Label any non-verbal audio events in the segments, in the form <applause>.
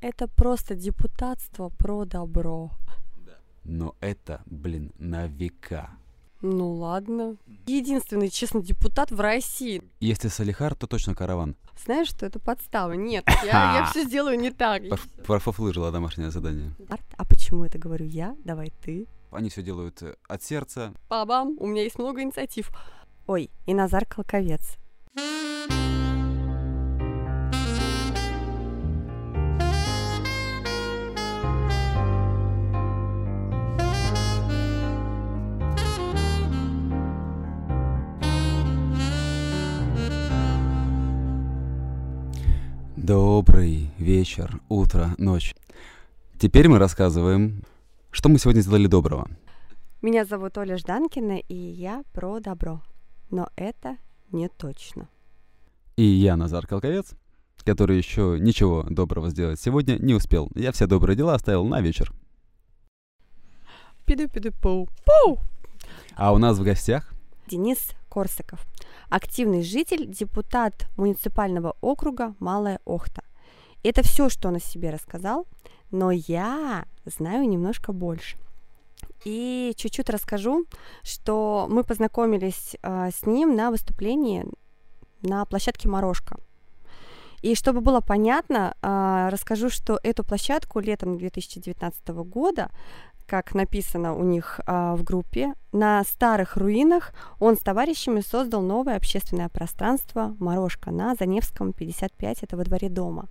Это просто депутатство про добро. Но это, блин, на века. Ну ладно. Единственный, честно, депутат в России. Если Салихар, то точно караван. Знаешь, что это подстава? Нет, <laughs> я, я все сделаю не так. Профофлыжила домашнее задание. А почему это говорю я? Давай ты. Они все делают э, от сердца. Бабам, у меня есть много инициатив. Ой, и Назар Колковец. Добрый вечер, утро, ночь. Теперь мы рассказываем, что мы сегодня сделали доброго. Меня зовут Оля Жданкина, и я про добро. Но это не точно. И я Назар Колковец, который еще ничего доброго сделать сегодня не успел. Я все добрые дела оставил на вечер. Пиду-пиду-пу. Пу! А у нас в гостях Денис Корсаков, активный житель, депутат муниципального округа Малая Охта. Это все, что он о себе рассказал, но я знаю немножко больше. И чуть-чуть расскажу, что мы познакомились э, с ним на выступлении на площадке Морошка. И чтобы было понятно, э, расскажу, что эту площадку летом 2019 года как написано у них а, в группе, на старых руинах он с товарищами создал новое общественное пространство «Морошка» на Заневском 55, это во дворе дома.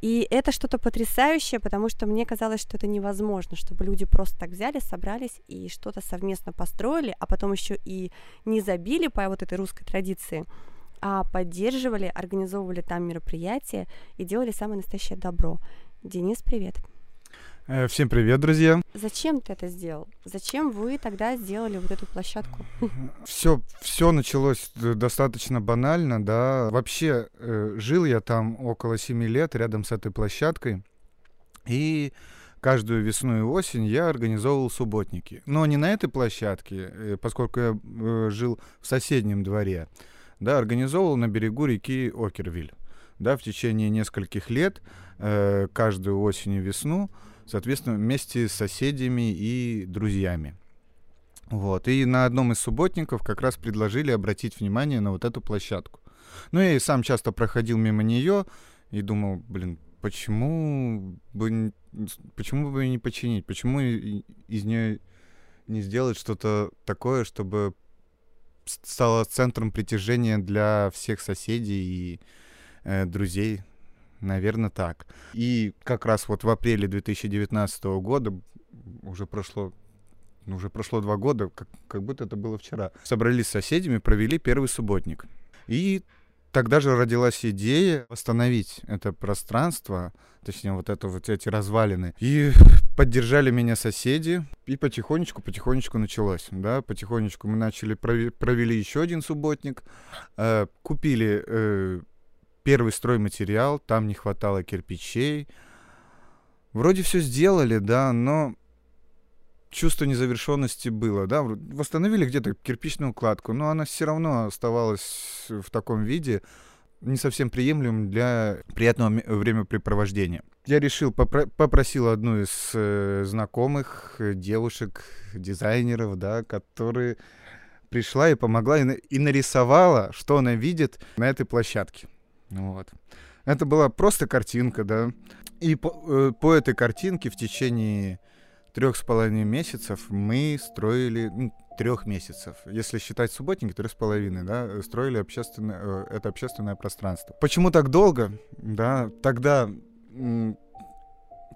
И это что-то потрясающее, потому что мне казалось, что это невозможно, чтобы люди просто так взяли, собрались и что-то совместно построили, а потом еще и не забили по вот этой русской традиции, а поддерживали, организовывали там мероприятия и делали самое настоящее добро. Денис, привет. Э, всем привет, друзья. Зачем ты это сделал? Зачем вы тогда сделали вот эту площадку? Все, все началось достаточно банально, да. Вообще, э, жил я там около 7 лет рядом с этой площадкой. И каждую весну и осень я организовывал субботники. Но не на этой площадке, э, поскольку я жил в соседнем дворе, да, организовывал на берегу реки Окервиль. Да, в течение нескольких лет, каждую осень и весну соответственно, вместе с соседями и друзьями. Вот. И на одном из субботников как раз предложили обратить внимание на вот эту площадку. Ну, я и сам часто проходил мимо нее и думал, блин, почему бы, почему бы не починить? Почему из нее не сделать что-то такое, чтобы стало центром притяжения для всех соседей и э, друзей Наверное, так. И как раз вот в апреле 2019 года, уже прошло ну, уже прошло два года, как, как будто это было вчера. Собрались с соседями, провели первый субботник. И тогда же родилась идея восстановить это пространство, точнее, вот это вот эти развалины. И поддержали меня соседи, и потихонечку, потихонечку началось, да, потихонечку мы начали, провели еще один субботник, э, купили э, первый стройматериал, там не хватало кирпичей. Вроде все сделали, да, но чувство незавершенности было, да, восстановили где-то кирпичную укладку, но она все равно оставалась в таком виде, не совсем приемлемым для приятного времяпрепровождения. Я решил, попро- попросил одну из э, знакомых э, девушек, дизайнеров, да, которые пришла и помогла и, и нарисовала, что она видит на этой площадке. Вот. Это была просто картинка, да. И по, э, по этой картинке в течение трех с половиной месяцев мы строили ну, трех месяцев, если считать субботники, трех с половиной, да, строили общественное, э, это общественное пространство. Почему так долго? Да, тогда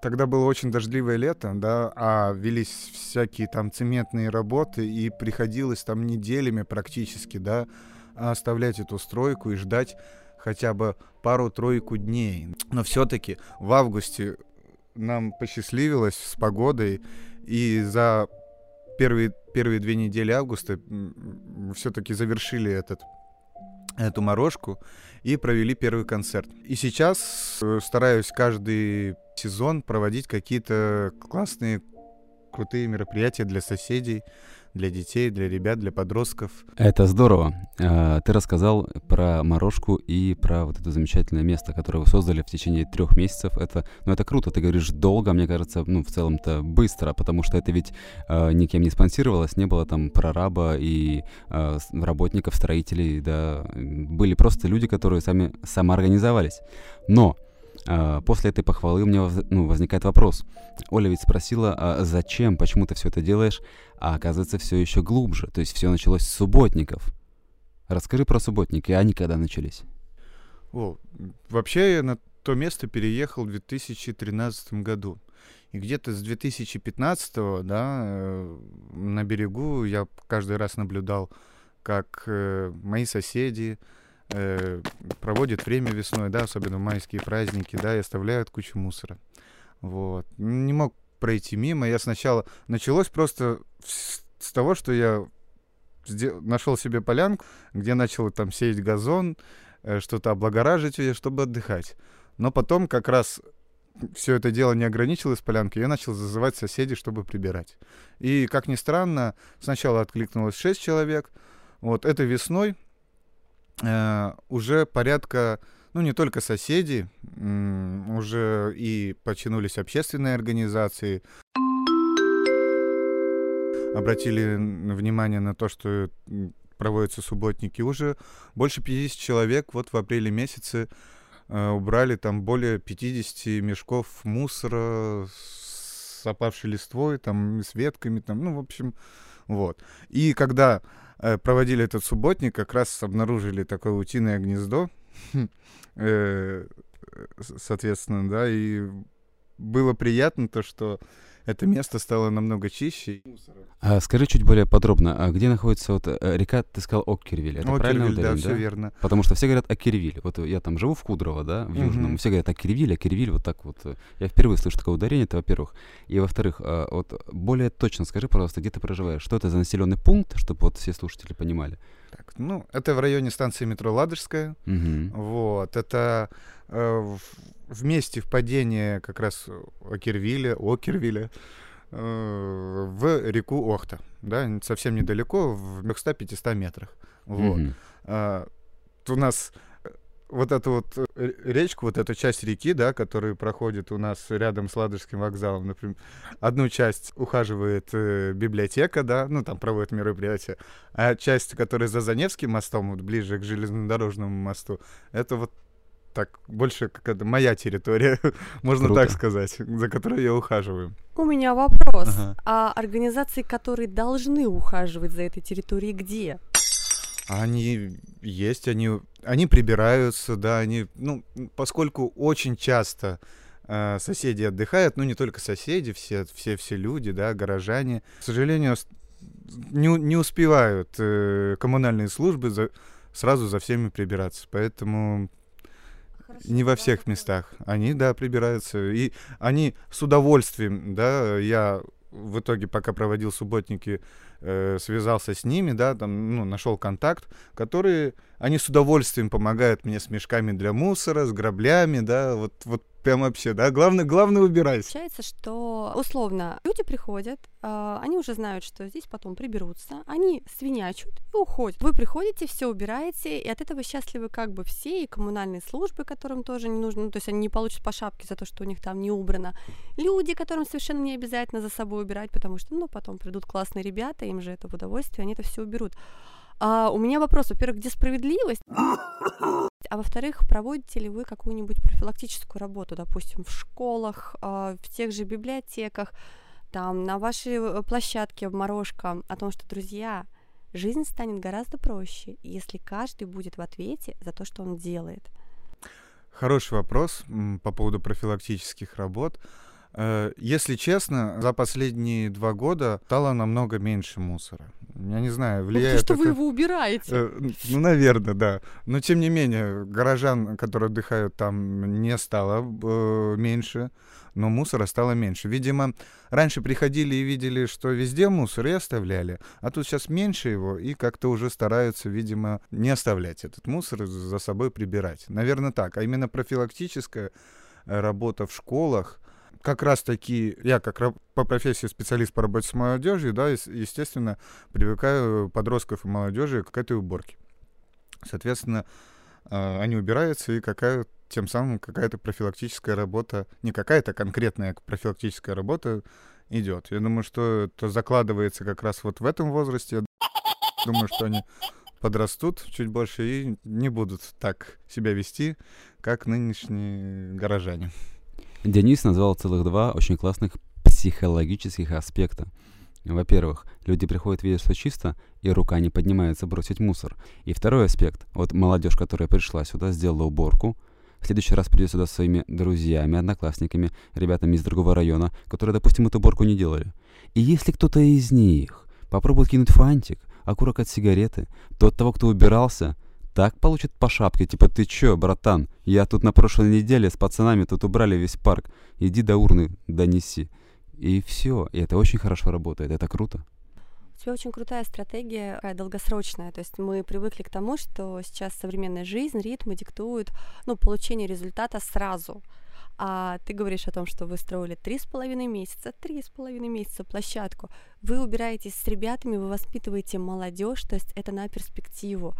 тогда было очень дождливое лето, да, а велись всякие там цементные работы, и приходилось там неделями практически, да, оставлять эту стройку и ждать хотя бы пару-тройку дней. Но все-таки в августе нам посчастливилось с погодой, и за первые, первые две недели августа все-таки завершили этот, эту морожку и провели первый концерт. И сейчас э, стараюсь каждый сезон проводить какие-то классные крутые мероприятия для соседей, для детей, для ребят, для подростков. Это здорово. А, ты рассказал про морожку и про вот это замечательное место, которое вы создали в течение трех месяцев. Это, ну, это круто. Ты говоришь долго, мне кажется, ну, в целом-то быстро, потому что это ведь э, никем не спонсировалось, не было там прораба и э, работников, строителей, да. Были просто люди, которые сами самоорганизовались. Но после этой похвалы у меня ну, возникает вопрос. Оля ведь спросила, а зачем, почему ты все это делаешь, а оказывается все еще глубже. То есть все началось с субботников. Расскажи про субботники, они когда начались? О, вообще я на то место переехал в 2013 году. И где-то с 2015 да, э, на берегу я каждый раз наблюдал, как э, мои соседи, э, проводят время весной, да, особенно в майские праздники, да, и оставляют кучу мусора. Вот. Не мог пройти мимо. Я сначала... Началось просто с того, что я нашел себе полянку, где начал там сеять газон, э, что-то облагораживать ее, чтобы отдыхать. Но потом как раз все это дело не ограничилось полянкой, я начал зазывать соседей, чтобы прибирать. И, как ни странно, сначала откликнулось 6 человек. Вот этой весной уже порядка, ну не только соседи, э, уже и починулись общественные организации, обратили внимание на то, что проводятся субботники. Уже больше 50 человек вот в апреле месяце э, убрали там более 50 мешков мусора с опавшей листвой, там, с ветками, там, ну, в общем, вот. И когда Э, проводили этот субботник, как раз обнаружили такое утиное гнездо, <laughs> э, соответственно, да, и было приятно то, что это место стало намного чище. А скажи чуть более подробно, а где находится вот э, река, ты сказал Оккервиль, это Оккервиль, правильно да, ударение, все да? верно. Потому что все говорят Оккервиль. Вот я там живу в Кудрово, да, в Южном, Мгм. все говорят Оккервиль, Оккервиль, вот так вот. Я впервые слышу такое ударение, это во-первых. И во-вторых, а, вот более точно скажи, пожалуйста, где ты проживаешь? Что это за населенный пункт, чтобы вот все слушатели понимали? Так, ну, это в районе станции метро Ладожская. Мгм. Вот, это э, в, в месте впадения как раз Окервиля, Окервиля э, в реку Охта, да, совсем недалеко, в 100-500 метрах. Вот. Мгм. А, у нас э, вот эту вот э, речку, вот эту часть реки, да, которая проходит у нас рядом с Ладожским вокзалом, например, одну часть ухаживает э, библиотека, да, ну, там проводят мероприятия, а часть, которая за Заневским мостом, вот ближе к железнодорожному мосту, это вот так больше как это моя территория, <laughs> можно Круто. так сказать, за которой я ухаживаю. У меня вопрос. Ага. А организации, которые должны ухаживать за этой территорией, где? Они есть, они, они прибираются, да, они, ну, поскольку очень часто э, соседи отдыхают, ну, не только соседи, все, все, все люди, да, горожане, к сожалению, не, не успевают э, коммунальные службы за- сразу за всеми прибираться, поэтому не во всех местах. Они, да, прибираются. И они с удовольствием, да, я в итоге, пока проводил субботники, э, связался с ними, да, там, ну, нашел контакт, которые, они с удовольствием помогают мне с мешками для мусора, с граблями, да, вот, вот прям вообще, да, главное, главное убирать. Получается, что условно люди приходят, а, они уже знают, что здесь потом приберутся, они свинячут и уходят. Вы приходите, все убираете, и от этого счастливы как бы все, и коммунальные службы, которым тоже не нужно, ну, то есть они не получат по шапке за то, что у них там не убрано. Люди, которым совершенно не обязательно за собой убирать, потому что, ну, потом придут классные ребята, им же это в удовольствие, они это все уберут. А, у меня вопрос, во-первых, где справедливость? А во-вторых, проводите ли вы какую-нибудь профилактическую работу, допустим, в школах, а, в тех же библиотеках, там, на вашей э, площадке в Морошка, о том, что, друзья, жизнь станет гораздо проще, если каждый будет в ответе за то, что он делает. Хороший вопрос по поводу профилактических работ. Э, Если честно, за последние два года стало намного меньше мусора. Я не знаю, Ну, влияет что вы это- его убираете. Э, Ну, наверное, да. Но тем не менее, горожан, которые отдыхают там, не стало э, меньше, но мусора стало меньше. Видимо, раньше приходили и видели, что везде мусор и оставляли, а тут сейчас меньше его и как-то уже стараются, видимо, не оставлять этот мусор, за собой прибирать. Наверное, так. А именно профилактическая работа в школах, как раз таки, я как по профессии специалист по работе с молодежью, да, естественно, привыкаю подростков и молодежи к этой уборке. Соответственно, а, они убираются, и какая тем самым какая-то профилактическая работа, не какая-то конкретная профилактическая работа идет. Я думаю, что это закладывается как раз вот в этом возрасте. Я думаю, что они подрастут чуть больше и не будут так себя вести, как нынешние горожане. Денис назвал целых два очень классных психологических аспекта. Во-первых, люди приходят, видят, что чисто, и рука не поднимается бросить мусор. И второй аспект. Вот молодежь, которая пришла сюда, сделала уборку, в следующий раз придет сюда со своими друзьями, одноклассниками, ребятами из другого района, которые, допустим, эту уборку не делали. И если кто-то из них попробует кинуть фантик, окурок от сигареты, то от того, кто убирался, так получит по шапке, типа «Ты чё, братан? Я тут на прошлой неделе с пацанами тут убрали весь парк. Иди до урны донеси». И все. И это очень хорошо работает. Это круто. У тебя очень крутая стратегия, такая долгосрочная. То есть мы привыкли к тому, что сейчас современная жизнь, ритмы диктуют ну, получение результата сразу. А ты говоришь о том, что вы строили три с половиной месяца, три с половиной месяца площадку. Вы убираетесь с ребятами, вы воспитываете молодежь, то есть это на перспективу.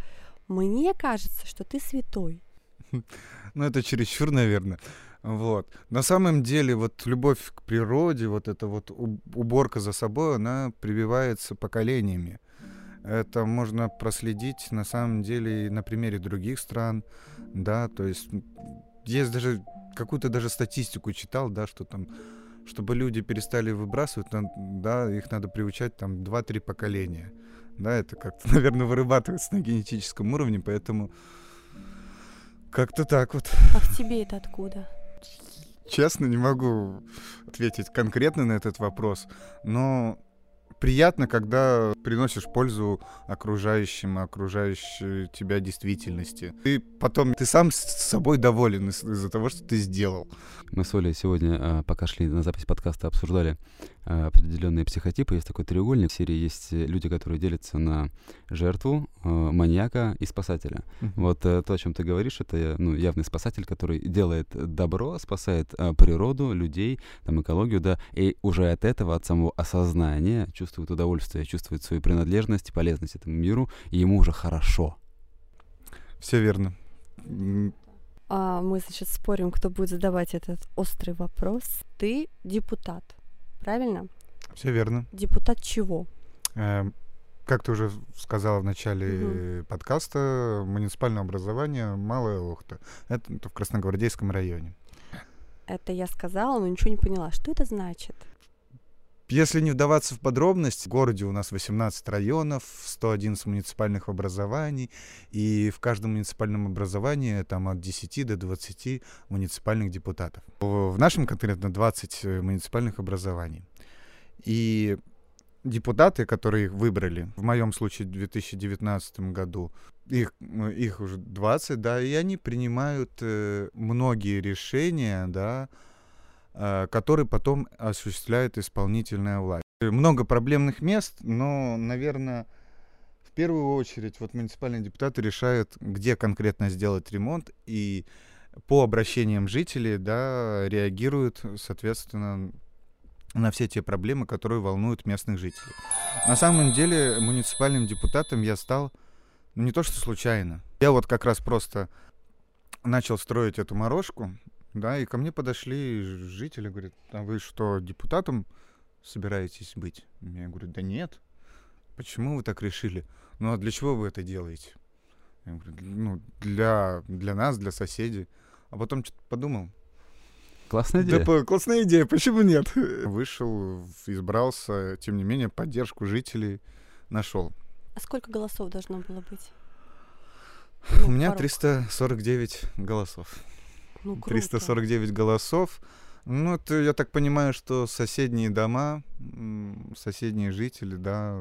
Мне кажется, что ты святой. <laughs> Ну, это чересчур, наверное. Вот. На самом деле, вот любовь к природе, вот эта вот уборка за собой, она прививается поколениями. Это можно проследить на самом деле и на примере других стран, да, то есть есть даже какую-то даже статистику читал, да, что там, чтобы люди перестали выбрасывать, да, их надо приучать там 2-3 поколения. Да, это как-то, <laughs> наверное, вырабатывается на генетическом уровне, поэтому как-то так вот. А в тебе это откуда? Честно, не могу ответить конкретно на этот вопрос, но приятно, когда приносишь пользу окружающим, окружающей тебя действительности. И потом ты сам с собой доволен из- из-за того, что ты сделал. Мы с Олей сегодня, а, пока шли на запись подкаста, обсуждали определенные психотипы. Есть такой треугольник в серии. Есть люди, которые делятся на жертву, а, маньяка и спасателя. Mm-hmm. Вот э, то, о чем ты говоришь, это ну, явный спасатель, который делает добро, спасает природу, людей, там, экологию, да, и уже от этого, от самого осознания чувствует удовольствие, чувствует свою принадлежность и полезность этому миру, и ему уже хорошо. Все верно. А мы, значит, спорим, кто будет задавать этот острый вопрос. Ты депутат, правильно? Все верно. Депутат чего? Э, как ты уже сказала в начале угу. подкаста, муниципальное образование Малая Охта. Это в Красногвардейском районе. Это я сказала, но ничего не поняла. Что это значит? Если не вдаваться в подробности, в городе у нас 18 районов, 111 муниципальных образований, и в каждом муниципальном образовании там от 10 до 20 муниципальных депутатов. В нашем конкретно 20 э, муниципальных образований. И депутаты, которые их выбрали, в моем случае в 2019 году, их, ну, их уже 20, да, и они принимают э, многие решения, да, который потом осуществляет исполнительная власть. Много проблемных мест, но, наверное, в первую очередь вот муниципальные депутаты решают, где конкретно сделать ремонт, и по обращениям жителей да, реагируют, соответственно, на все те проблемы, которые волнуют местных жителей. На самом деле муниципальным депутатом я стал, ну не то что случайно. Я вот как раз просто начал строить эту морожку, да, и ко мне подошли жители, говорят, а вы что, депутатом собираетесь быть? Я говорю, да нет. Почему вы так решили? Ну а для чего вы это делаете? Я говорю, ну, для, для нас, для соседей. А потом что-то подумал. Классная идея. Да, классная идея, почему нет? <laughs> Вышел, избрался, тем не менее, поддержку жителей нашел. А сколько голосов должно было быть? У меня 349 голосов. Ну, круто. 349 голосов. Ну, это, я так понимаю, что соседние дома, соседние жители, да,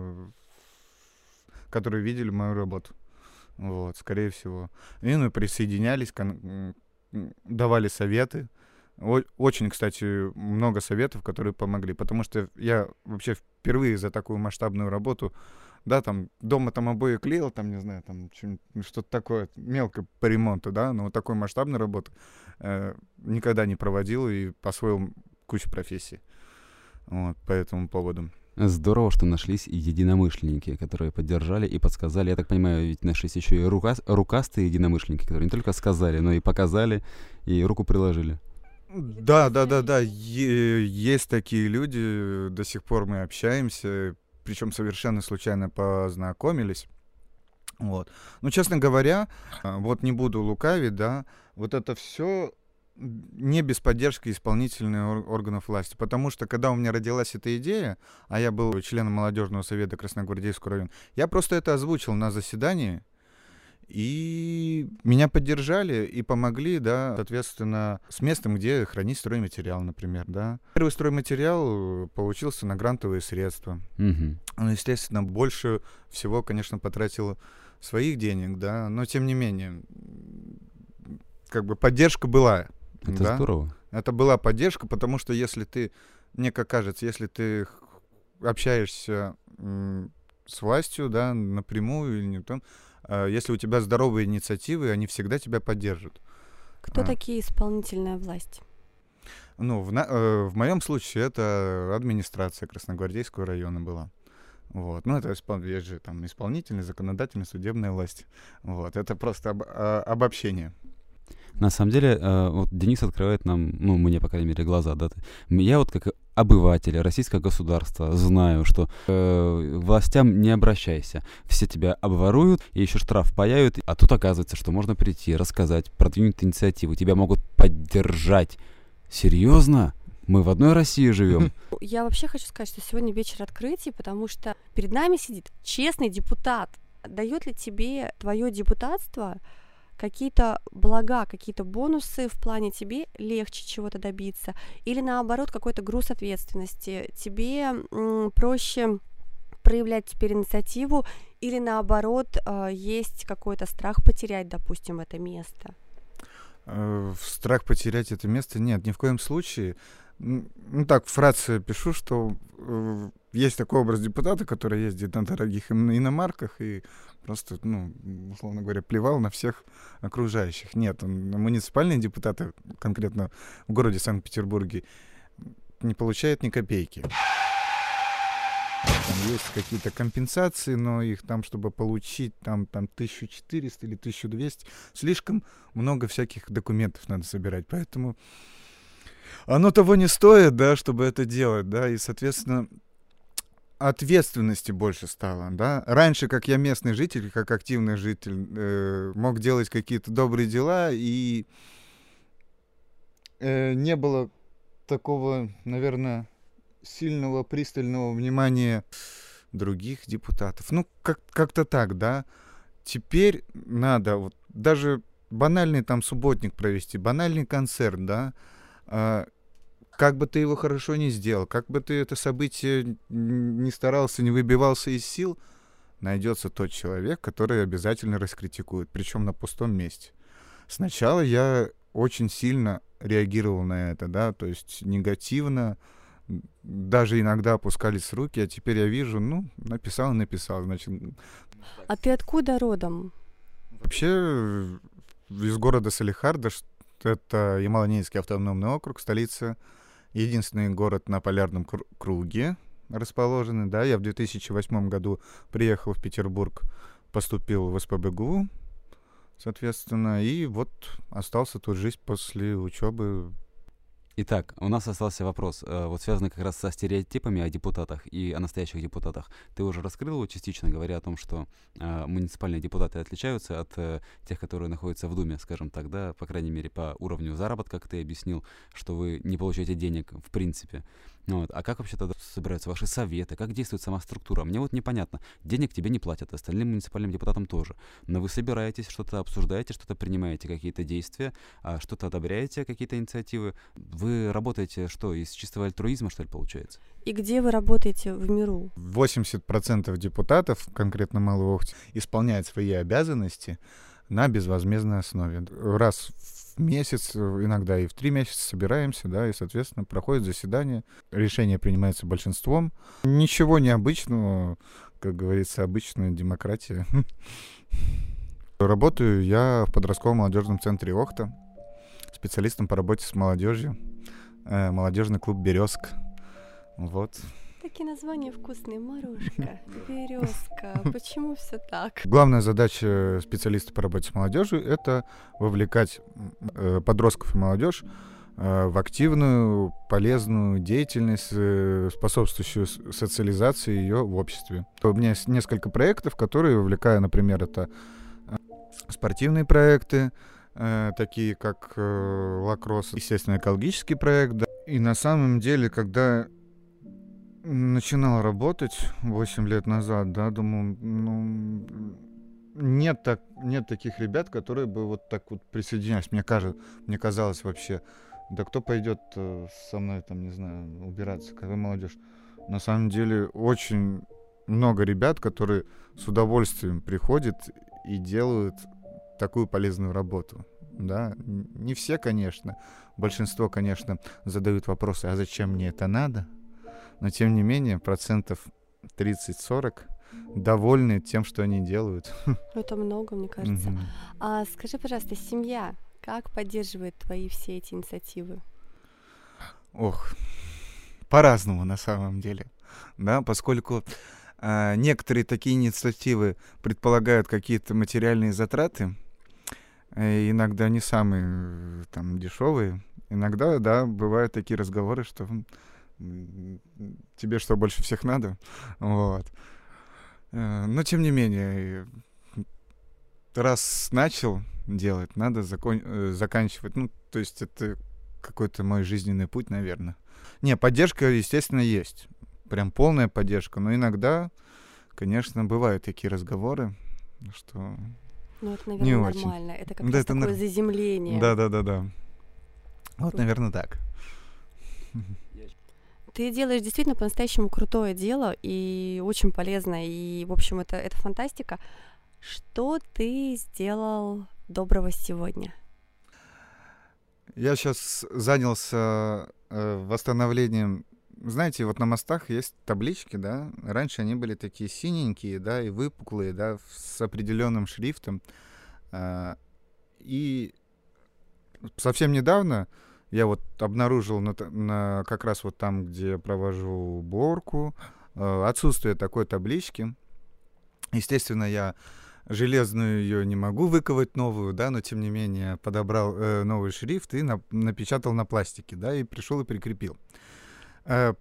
которые видели мою работу. Вот, скорее всего. И, ну, присоединялись, давали советы. Очень, кстати, много советов, которые помогли, потому что я вообще впервые за такую масштабную работу да, там, дома там обои клеил, там, не знаю, там, что-то такое, мелко по ремонту, да, но вот такой масштабной работы э, никогда не проводил и посвоил куча профессий вот, по этому поводу. Здорово, что нашлись единомышленники, которые поддержали и подсказали. Я так понимаю, ведь нашлись еще и рука... рукастые единомышленники, которые не только сказали, но и показали, и руку приложили. Да, да, да, да. есть такие люди, до сих пор мы общаемся, причем совершенно случайно познакомились. Вот. Ну, честно говоря, а, вот не буду лукавить, да, вот это все не без поддержки исполнительных органов власти. Потому что, когда у меня родилась эта идея, а я был членом молодежного совета Красногвардейского района, я просто это озвучил на заседании, и меня поддержали и помогли, да, соответственно, с местом, где хранить стройматериал, например, да. Первый стройматериал э, получился на грантовые средства. Угу. Ну, естественно, больше всего, конечно, потратил своих денег, да, но тем не менее, как бы поддержка была. Это да? здорово. Это была поддержка, потому что если ты, мне как кажется, если ты общаешься с властью, да, напрямую или не там, если у тебя здоровые инициативы, они всегда тебя поддержат. Кто а. такие исполнительная власть? Ну, в, на, э, в моем случае это администрация Красногвардейского района была. Вот. Ну, это испол... есть же там исполнительная, законодательная, судебная власть. Вот. Это просто об... а, обобщение. На самом деле, э, вот Денис открывает нам, ну, мне, по крайней мере, глаза, да. Я вот как обыватель российского государства знаю, что э, властям не обращайся. Все тебя обворуют и еще штраф паяют. А тут оказывается, что можно прийти, рассказать, продвинуть инициативу. Тебя могут поддержать. Серьезно? Мы в одной России живем. <laughs> Я вообще хочу сказать, что сегодня вечер открытий, потому что перед нами сидит честный депутат. Дает ли тебе твое депутатство какие-то блага, какие-то бонусы в плане тебе легче чего-то добиться, или наоборот какой-то груз ответственности, тебе проще проявлять теперь инициативу, или наоборот э, есть какой-то страх потерять, допустим, это место? Э, страх потерять это место нет, ни в коем случае. Ну так, вкратце пишу, что э, есть такой образ депутата, который ездит на дорогих иномарках и просто, ну, условно говоря, плевал на всех окружающих. Нет, он, муниципальные депутаты, конкретно в городе Санкт-Петербурге, не получают ни копейки. Там есть какие-то компенсации, но их там, чтобы получить, там, там 1400 или 1200, слишком много всяких документов надо собирать. Поэтому оно того не стоит, да, чтобы это делать, да, и, соответственно, ответственности больше стало, да. Раньше, как я местный житель, как активный житель, э, мог делать какие-то добрые дела, и э, не было такого, наверное, сильного, пристального внимания других депутатов. Ну, как- как-то так, да. Теперь надо вот даже банальный там субботник провести, банальный концерт, да, э, как бы ты его хорошо не сделал, как бы ты это событие не старался, не выбивался из сил, найдется тот человек, который обязательно раскритикует, причем на пустом месте. Сначала я очень сильно реагировал на это, да, то есть негативно, даже иногда опускались руки, а теперь я вижу, ну, написал и написал, значит. А ты откуда родом? Вообще из города Салихарда, это Ямало-Ненецкий автономный округ, столица единственный город на полярном круге расположенный, да, я в 2008 году приехал в Петербург, поступил в СПБГУ, соответственно, и вот остался тут жить после учебы Итак, у нас остался вопрос, э, вот связанный как раз со стереотипами о депутатах и о настоящих депутатах. Ты уже раскрыл его частично, говоря о том, что э, муниципальные депутаты отличаются от э, тех, которые находятся в Думе, скажем так, да, по крайней мере, по уровню заработка, как ты объяснил, что вы не получаете денег в принципе. Вот. А как вообще тогда собираются ваши советы? Как действует сама структура? Мне вот непонятно. Денег тебе не платят, остальным муниципальным депутатам тоже. Но вы собираетесь, что-то обсуждаете, что-то принимаете, какие-то действия, а что-то одобряете, какие-то инициативы. Вы работаете что, из чистого альтруизма, что ли, получается? И где вы работаете в миру? 80% депутатов, конкретно Малой Охте, исполняют свои обязанности на безвозмездной основе. Раз месяц, иногда и в три месяца собираемся, да, и, соответственно, проходит заседание, решение принимается большинством. Ничего необычного, как говорится, обычная демократия. <laughs> Работаю я в подростковом молодежном центре Охта, специалистом по работе с молодежью. э, молодежный клуб «Березка». Вот. Такие названия вкусные. Морожка, <laughs> березка. <laughs> Почему все так? Главная задача специалиста по работе с молодежью — это вовлекать э, подростков и молодежь э, в активную, полезную деятельность, э, способствующую социализации ее в обществе. У меня есть несколько проектов, которые вовлекаю, например, это спортивные проекты, такие как лакросс, естественно, экологический проект. да. И на самом деле, когда начинал работать 8 лет назад, да, думаю, ну, нет, так, нет таких ребят, которые бы вот так вот присоединялись. Мне, кажется, мне казалось вообще, да кто пойдет э, со мной, там, не знаю, убираться, какая молодежь. На самом деле очень много ребят, которые с удовольствием приходят и делают такую полезную работу. Да, не все, конечно. Большинство, конечно, задают вопросы, а зачем мне это надо? Но тем не менее, процентов 30-40 довольны тем, что они делают. <laughs> Это много, мне кажется. Мгм. А скажи, пожалуйста, семья как поддерживает твои все эти инициативы? Ох, по-разному на самом деле, да, поскольку а, некоторые такие инициативы предполагают какие-то материальные затраты, э, иногда не самые э, там дешевые, иногда, да, бывают такие разговоры, что тебе что больше всех надо, вот. Э, Но тем не менее, раз начал делать, надо закон- э, заканчивать. Ну, то есть это какой-то мой жизненный путь, наверное. Не, поддержка, естественно, есть. Прям полная поддержка. Но иногда, конечно, бывают такие разговоры, что... Ну, это, Не наверное, очень. нормально. Это как Да, это такое нар- заземление. Да-да-да-да. Вот, Круто. наверное, так. Ты делаешь действительно по-настоящему крутое дело и очень полезное. И, в общем, это, это фантастика. Что ты сделал доброго сегодня? Я сейчас занялся э, восстановлением. Знаете, вот на мостах есть таблички, да. Раньше они были такие синенькие, да, и выпуклые, да, с определенным шрифтом. А, и совсем недавно я вот обнаружил на, на- как раз вот там, где провожу уборку, э, отсутствие такой таблички. Естественно, я железную ее не могу выковать новую, да, но тем не менее подобрал э, новый шрифт и на- напечатал на пластике, да, и пришел и прикрепил. Э,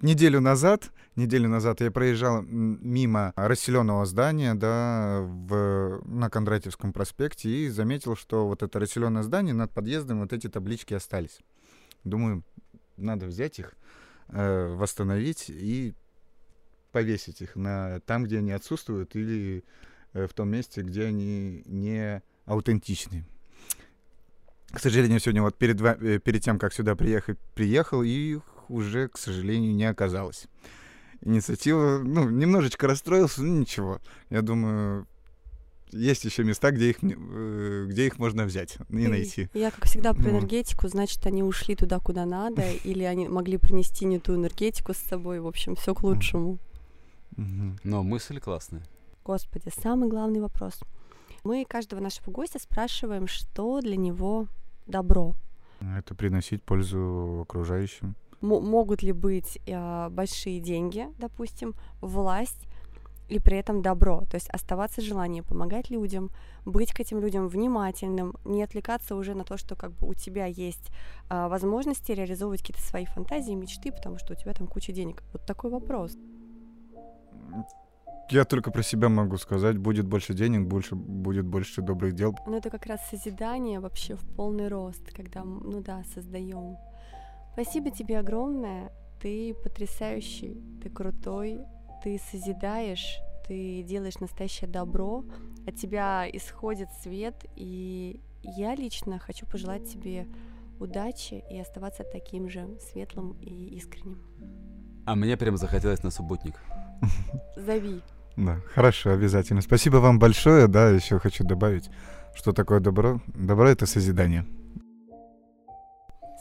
неделю назад, неделю назад я проезжал мимо расселенного здания, да, в, на Кондратьевском проспекте и заметил, что вот это расселенное здание над подъездом вот эти таблички остались. Думаю, надо взять их, э, восстановить и повесить их на там, где они отсутствуют, или э, в том месте, где они не аутентичны. К сожалению, сегодня вот перед, э, перед тем, как сюда приехать, приехал, и уже, к сожалению, не оказалось. Инициатива, ну, немножечко расстроился, ну, ничего. Я думаю, есть еще места, где их, э, где их можно взять и найти. Я, как всегда, про энергетику, значит, они ушли туда, куда надо, <laughs> или они могли принести не ту энергетику с собой. В общем, все к лучшему. Но мысль классная. Господи, самый главный вопрос. Мы каждого нашего гостя спрашиваем, что для него добро. Это приносить пользу окружающим. Могут ли быть э, большие деньги, допустим, власть и при этом добро, то есть оставаться желание помогать людям, быть к этим людям внимательным, не отвлекаться уже на то, что как бы у тебя есть а, возможности реализовывать какие-то свои фантазии, мечты, потому что у тебя там куча денег. Вот такой вопрос. Я только про себя могу сказать, будет больше денег, больше, будет больше добрых дел. Но это как раз созидание вообще в полный рост, когда, ну да, создаем. Спасибо тебе огромное. Ты потрясающий, ты крутой, ты созидаешь, ты делаешь настоящее добро, от тебя исходит свет, и я лично хочу пожелать тебе удачи и оставаться таким же светлым и искренним. А мне прям захотелось на субботник. Зови. Да, хорошо, обязательно. Спасибо вам большое. Да, еще хочу добавить, что такое добро. Добро — это созидание.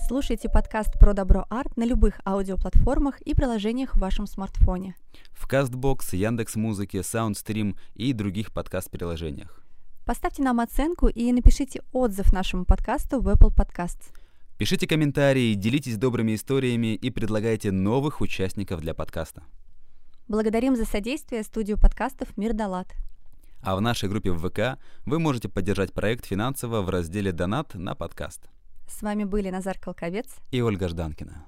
Слушайте подкаст про добро арт на любых аудиоплатформах и приложениях в вашем смартфоне. В Castbox, Яндекс Музыке, Soundstream и других подкаст-приложениях. Поставьте нам оценку и напишите отзыв нашему подкасту в Apple Podcasts. Пишите комментарии, делитесь добрыми историями и предлагайте новых участников для подкаста. Благодарим за содействие студию подкастов «Мир Далат». А в нашей группе в ВК вы можете поддержать проект финансово в разделе «Донат» на подкаст. С вами были Назар Колковец и Ольга Жданкина.